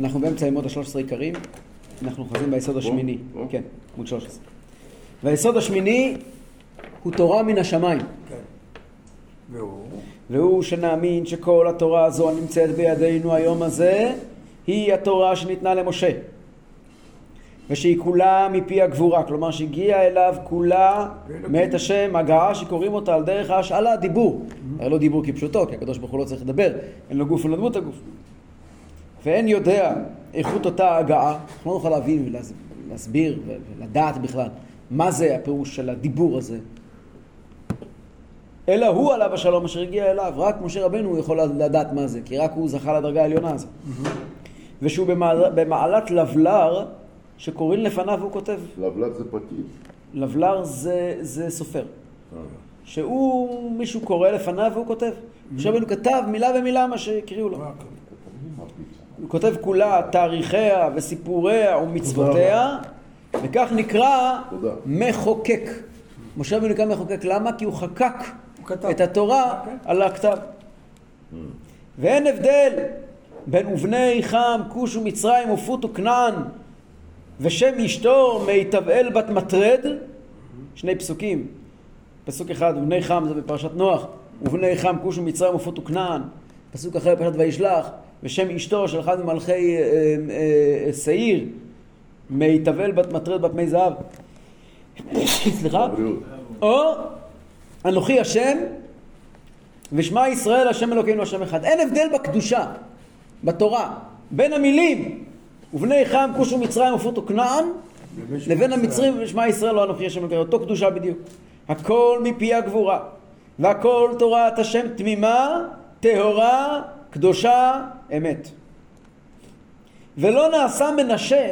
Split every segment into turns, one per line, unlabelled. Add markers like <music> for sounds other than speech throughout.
אנחנו באמצע ללמוד ה-13 עיקרים, אנחנו חוזרים ביסוד השמיני.
פה?
כן, עמוד 13. והיסוד השמיני הוא תורה מן השמיים.
כן. והוא?
והוא שנאמין שכל התורה הזו הנמצאת בידינו היום הזה היא התורה שניתנה למשה ושהיא כולה מפי הגבורה, כלומר שהגיעה אליו כולה מאת השם הגעה שקוראים אותה על דרך ההשאלה, דיבור. הרי לא דיבור כפשוטו, כי הקדוש ברוך הוא לא צריך לדבר, אין לו גוף ולא דמות הגוף. ואין יודע איכות אותה הגעה, אנחנו לא נוכל להבין ולהסביר ולדעת בכלל מה זה הפירוש של הדיבור הזה. אלא הוא עליו השלום אשר הגיע אליו, רק משה רבנו יכול לדעת מה זה, כי רק הוא זכה לדרגה העליונה הזו. ושהוא במעל, במעלת לבלר, שקוראים לפניו והוא כותב.
לבלת זה פקיד.
לבלר זה, זה סופר. שהוא, מישהו קורא לפניו והוא כותב. משה רבנו כתב מילה במילה מה שהקריאו לו. הוא כותב כולה תאריכיה וסיפוריה ומצוותיה, וכך נקרא
תודה.
מחוקק. משה רבנו נקרא מחוקק, למה? כי הוא חקק
הוא.
את התורה
כן.
על הכתב. ואין הבדל בין ובני חם, כוש ומצרים ופוט וכנען ושם אשתו מיתבאל בת מטרד, שני פסוקים. פסוק אחד, ובני חם זה בפרשת נוח, ובני חם כוש ומצרים ופוט וכנען. פסוק אחר בפרשת וישלח, ושם אשתו של אחד ממלכי אה, אה, שעיר, מיתבאל בת מטרד בת מי זהב. <coughs> סליחה? או אנוכי השם ושמע ישראל השם אלוקינו השם אחד. אין הבדל בקדושה, בתורה, בין המילים ובני חם כוש ומצרים ופוט וכנען
לבין.
המצרים ושמע ישראל לא אנוכי השם אלוקינו. אותו קדושה בדיוק. הכל מפי הגבורה והכל תורת השם תמימה, טהורה, קדושה, אמת. ולא נעשה מנשה,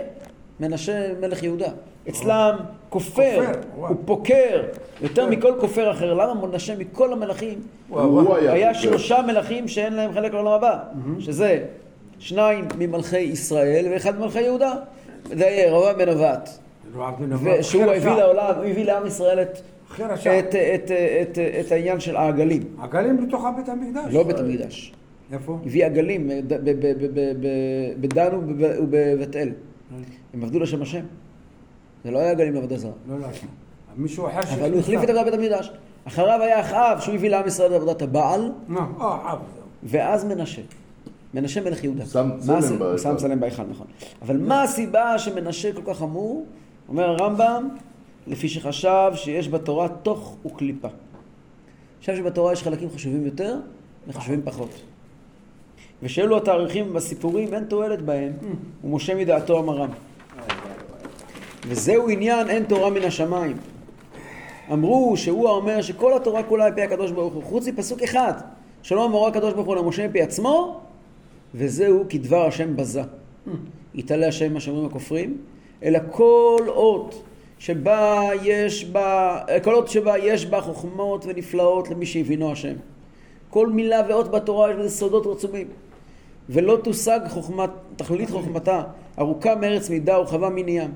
מנשה מלך יהודה, אצלם כופר. הוא פוקר, יותר מכל כופר אחר. למה מנשה מכל המלכים?
היה
היה. שלושה מלכים שאין להם חלק לעולם הבא, שזה שניים ממלכי ישראל ואחד ממלכי יהודה. זה בן נבט.
רב בן
ושהוא
אחר
הביא. לעולם, הוא הביא לעם ישראל את,
השער.
את, את, את, את העניין של העגלים.
הגלים בתוך בית המקדש.
לא בית המקדש.
איפה?
הביא עגלים אה, בדן וב- ובבית אל. הם עבדו לשם השם. זה לא היה עגלים לעבודה זרה.
לא, לא. מישהו אחר ש...
אבל הוא החליף את עבודת בית המקדש. אחריו היה אחאב, שהוא הביא לעם ישראל את עבודת הבעל,
לא, אה.
ואז מנשה. מנשה מלך יהודה.
שם צלם בהיכל.
שם צלם בהיכל, נכון. אבל מה הסיבה שמנשה כל כך חמור? אומר הרמב"ם, לפי שחשב שיש בתורה תוך וקליפה. חשב שבתורה יש חלקים חשובים יותר וחשובים פחות. ושאלו התאריכים בסיפורים, אין תועלת בהם, ומשה מדעתו אמרם. וזהו עניין אין תורה מן השמיים. אמרו שהוא האומר שכל התורה כולה מפי הקדוש ברוך הוא, חוץ מפסוק אחד, שלא אמרו הקדוש ברוך הוא למשה מפי עצמו, וזהו כדבר השם בזה. יתעלה השם מה שאומרים הכופרים, אלא כל אות שבה יש בה, כל אות שבה יש בה חוכמות ונפלאות למי שהבינו השם. כל מילה ואות בתורה יש בזה סודות עצומים. ולא תושג חוכמת, תכלית חוכמתה, ארוכה מארץ מידה ורחבה מני ים.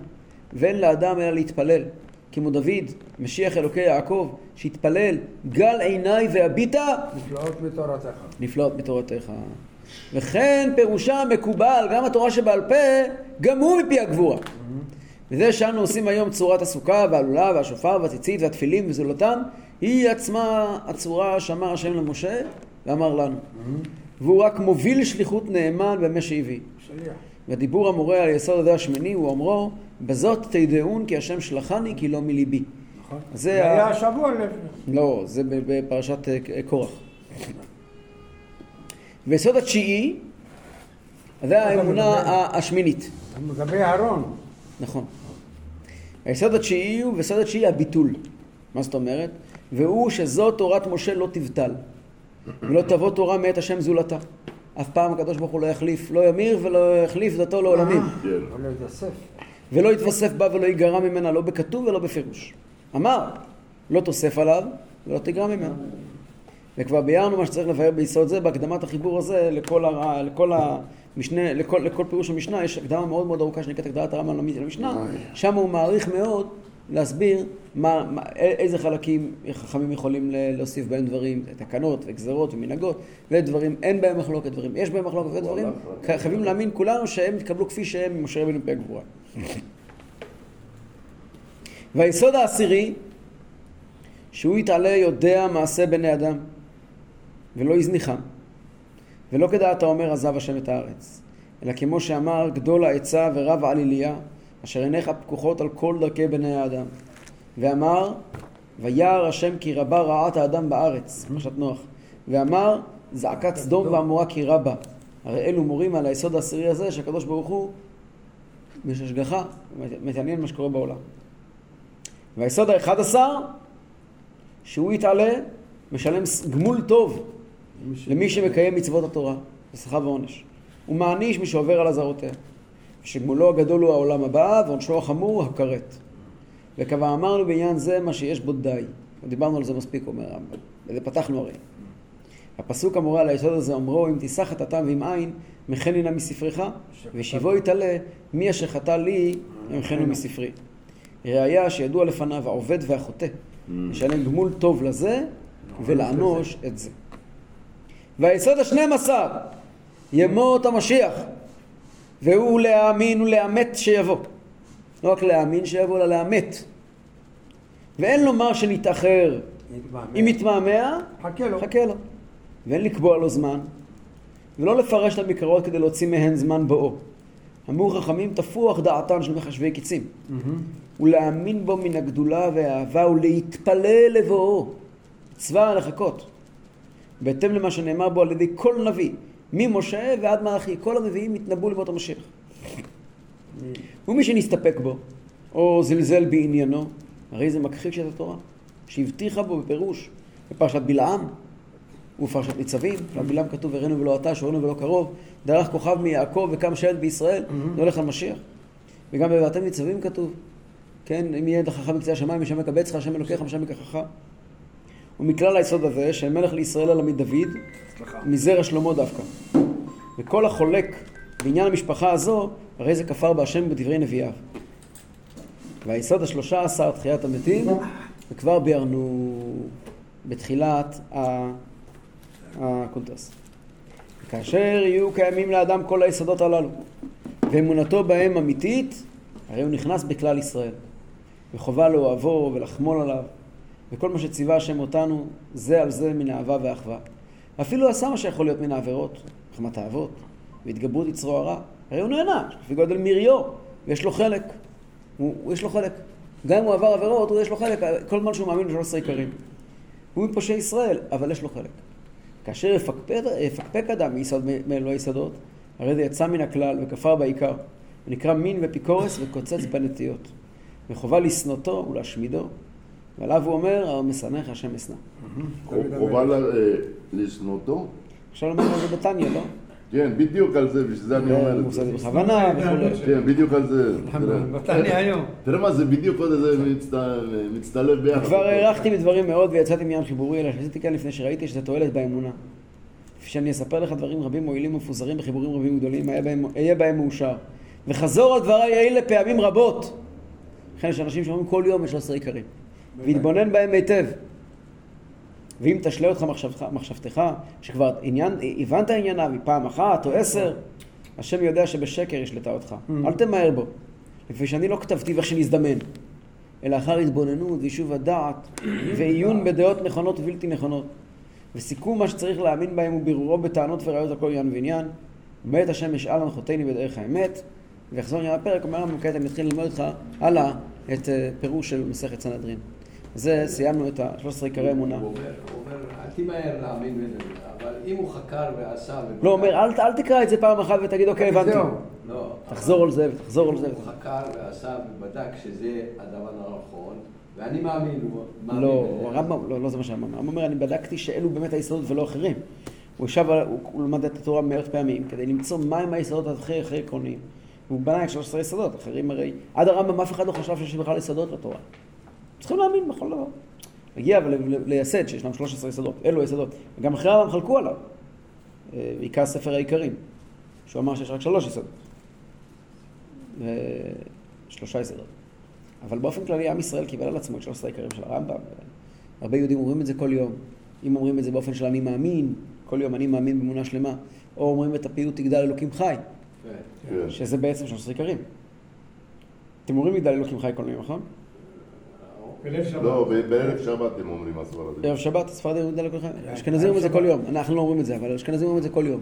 ואין לאדם אלא להתפלל. כמו דוד, משיח אלוקי יעקב, שהתפלל, גל עיניי והביטה,
נפלאות מתורתך.
נפלאות מתורתך. וכן פירושה מקובל, גם התורה שבעל פה, גם הוא מפי הגבורה. וזה שאנו עושים היום צורת הסוכה והלולה והשופר והציצית והתפילים וזולתם, היא עצמה הצורה שאמר השם למשה ואמר לנו. והוא רק מוביל שליחות נאמן במה שהביא.
שליח.
והדיבור המורה על יסוד הדבר השמיני הוא אומרו, בזאת תדעון כי השם שלחני כי לא מליבי.
נכון.
זה
היה השבוע לפני.
לא, זה בפרשת אה, קורח. ויסוד התשיעי, זה האמונה השמינית,
לגבי אהרון.
נכון. היסוד התשיעי הוא, ויסוד התשיעי הביטול. מה זאת אומרת? והוא שזו תורת משה לא תבטל, ולא תבוא תורה מאת השם זולתה. אף פעם הקדוש ברוך הוא לא יחליף, לא ימיר ולא יחליף דתו לעולמים.
כן.
לא.
ולא יתווסף בה ולא ייגרע ממנה, לא בכתוב ולא בפירוש. אמר, לא תוסף עליו ולא תגרע ממנו. וכבר ביארנו מה שצריך לבאר ביסוד זה, בהקדמת החיבור הזה לכל, הר... לכל המשנה, לכל, לכל פירוש המשנה, יש הקדמה מאוד מאוד ארוכה שנקראת הקדמת הרמב"ם למשנה, שם הוא מעריך מאוד להסביר מה, מה, איזה חלקים חכמים יכולים להוסיף בהם דברים, תקנות וגזרות ומנהגות, ודברים אין בהם מחלוקת, דברים יש בהם מחלוקת, ודברים חייבים להאמין כולנו שהם יתקבלו כפי שהם ממשה רבינו פי הגבורה. <laughs> והיסוד העשירי, שהוא יתעלה יודע מעשה בני אדם, ולא יזניחם, ולא כדעת האומר עזב השם את הארץ, אלא כמו שאמר גדול העצה ורב העליליה, אשר עיניך פקוחות על כל דרכי בני האדם. ואמר, וירא השם כי רבה רעת האדם בארץ, פרשת נוח. ואמר, זעקת סדום ועמורה כי רבה. הרי אלו מורים על היסוד העשירי הזה, שהקדוש ברוך הוא, יש השגחה, מתעניין מה שקורה בעולם. והיסוד האחד עשר, שהוא יתעלה, משלם גמול טוב למי שמקיים מצוות התורה, בשכר ועונש. הוא מעניש מי שעובר על אזהרותיה. שגמולו הגדול הוא העולם הבא, ועונשו החמור הוא הכרת. וכבר אמרנו בעניין זה מה שיש בו די. דיברנו על זה מספיק, אומר הרמב"ם. וזה פתחנו הרי. הפסוק המורה על היסוד הזה אומרו, אם תישא חטאתם ועם עין, מחני נא מספרך, ושיבו יתעלה, מי אשר חטא לי, ימחנו מספרי. ראיה שידוע לפניו העובד והחוטא, ישלם גמול טוב לזה, ולענוש את זה. והיסוד השנים עשר, ימות המשיח, והוא להאמין ולאמת שיבוא. לא רק להאמין שיבוא, אלא לאמת. ואין לומר שנתאחר. אם יתמהמה,
חכה לו.
חכה לו. ואין לקבוע לו זמן, ולא לפרש את המקראות כדי להוציא מהן זמן בואו. אמרו חכמים תפוח דעתן של מחשבי קיצים. ולהאמין בו מן הגדולה והאהבה ולהתפלל לבואו. מצווה לחכות. בהתאם למה שנאמר בו על ידי כל נביא, ממשה ועד מלאכי, כל הנביאים התנבאו למות המשיח. ומי שנסתפק בו, או זלזל בעניינו, הרי זה מכחיש את התורה, שהבטיחה בו בפירוש, בפרשת בלעם ובפרשת ניצבים, בלעם כתוב הראינו ולא אתה, שורינו ולא קרוב, דרך כוכב מיעקב וקם שלט בישראל, זה הולך על משיח. וגם בבאתם ניצבים כתוב, כן, אם יהיה דחך מקצה השמיים, משם יקבצך, השם אלוקיך, משם יקחך. ומכלל היסוד הזה, שמלך לישראל אלא מדוד, מזרע שלמה דווקא. וכל החולק בעניין המשפחה הזו, הרי זה כפר בהשם בדברי נביאיו. והיסוד השלושה עשר, תחיית המתים, וכבר ביארנו בתחילת ה- הקונטרס. כאשר יהיו קיימים לאדם כל היסודות הללו, ואמונתו בהם אמיתית, הרי הוא נכנס בכלל ישראל. וחובה לאוהבו ולחמול עליו, וכל מה שציווה השם אותנו, זה על זה מן האהבה והאחווה. אפילו עשה מה שיכול להיות מן העבירות, חמת האבות, והתגברות יצרו הרע. הרי הוא נהנה, לפי גודל מריו, ויש לו חלק. הוא, יש לו חלק. גם אם הוא עבר עבירות, הוא יש לו חלק, כל זמן שהוא מאמין ב-13 עיקרים. הוא מפושעי ישראל, אבל יש לו חלק. כאשר יפקפק, יפקפק אדם מיסוד מאלו היסודות, הרי זה יצא מן הכלל וכפר בעיקר, ונקרא מין ופיקורס וקוצץ בנטיות. וחובה לשנותו ולהשמידו, ועליו הוא אומר, המשמח השם אשנא.
חובה ל- אה, לשנותו?
עכשיו למדנו את זה בתניא, לא?
כן, בדיוק על זה, בשביל זה אני אומר
הוא
את
עושה את
זה.
זה בכוונה וכולי.
כן, בדיוק על זה.
בתניא היום.
תראה מה זה, בדיוק עוד איזה מצט- מצטלב ביחד.
כבר הארכתי מדברים מאוד ויצאתי מעניין חיבורי, אלא שעשיתי כאן לפני שראיתי שזה תועלת באמונה. שאני אספר לך דברים רבים מועילים ומפוזרים בחיבורים רבים וגדולים, אהיה בהם- אהיה בהם מאושר. וחזור על דבריי אלה פעמים רבות. לכן יש אנשים שאומרים כל יום יש עשרה עיקרים. והתבונן בהם היטב. ואם תשלה אותך מחשבתך, מחשבתך שכבר עניין, הבנת ענייניו מפעם אחת או עשר, השם יודע שבשקר ישלטה אותך. אל תמהר בו. לפי שאני לא כתבתי ואיך שנזדמן. אלא אחר התבוננות ויישוב הדעת <coughs> ועיון בדעות נכונות ובלתי נכונות. וסיכום מה שצריך להאמין בהם ובירורו בטענות וראיות על כל עניין ועניין. ומאת השם אשאל הנחותני בדרך האמת. ויחזור עניין הפרק, אומר לנו כעת אני אתחיל ללמוד איתך הלאה את אה, פירוש של מסכת סנהדרין. זה, סיימנו את ה-13 עיקרי אמונה.
הוא אומר, הוא אומר, אל תמהר להאמין בזה, אבל אם הוא חקר ועשה...
לא, אומר, אל, אל תקרא את זה פעם אחת ותגיד, אוקיי, הבנתי.
זהו.
לא.
תחזור על זה ותחזור על זה.
הוא חקר ועשה ובדק שזה הדבר הנכון, ואני מאמין, הוא מאמין.
לא. הרמב"ם, לא, לא זה מה שהרמב"ם אומר. הרמב"ם אומר, אני בדקתי שאלו באמת היסודות ולא אחרים. הוא ישב, הוא, הוא למד את התורה מאות פעמים כדי למצוא מהם היסודות הכי הכי עקרוניים. והוא בנה את 13 יסודות, אחרים הרי, עד הרמב"ם אף אחד לא חשב שיש בכלל יסודות לתורה. צריכים להאמין בכל דבר. להגיע ולייסד שישנם 13 יסודות, אלו היסודות. וגם אחרי הרמב"ם חלקו עליו. אה, בעיקר ספר העיקרים, שהוא אמר שיש רק שלוש יסודות. שלושה יסודות. אבל באופן כללי עם ישראל קיבל על עצמו את 13 העיקרים של הרמב"ם. הרבה יהודים אומרים את זה כל יום. אם אומרים את זה באופן של אני מאמין, כל יום אני מאמין באמונה שלמה, או אומרים את הפיוט יגדל אלוקים חי,
כן.
כן.
שזה בעצם 13 עיקרים. אתם אומרים יגדל אלוקים חי כל יום, נכון?
בליל שבת.
לא, בערב שבת הם אומרים הספרדים.
ערב שבת, הספרדים אומרים יגדל אלוקים חי. אשכנזים אומרים את זה כל יום. אנחנו לא אומרים את זה, אבל אשכנזים אומרים את זה כל יום.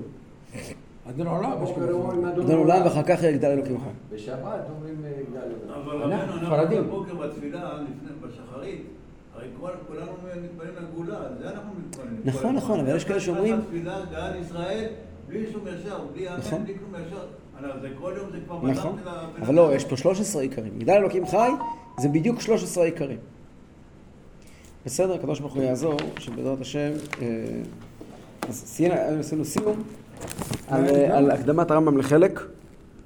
אדון עולם.
אומרים
אדון עולם ואחר כך יגדל אלוקים חי.
בשבת אומרים אה, יגדל אלוקים.
אבל
אנחנו.
בבוקר בתפילה, לפני, בשחרית, הרי כולנו מתפללים לגאולה, זה אנחנו מתפללים.
נכון. נכון, אבל יש כאלה שאומרים-
אחת התפילה, גאל ישראל, בלי שום ישר, בלי
נכון.
אמן, בלי כלום ישר.
נכון. אבל לא. יש פה 13 עיקרים. יגדל אלוקים חי, זה בדיוק 13 עיקרים. בסדר, הקדוש ברוך הוא יעזור, שבעזרת השם... אה, אז עשינו סיום על, אה, על הקדמת הרמב"ם לחלק.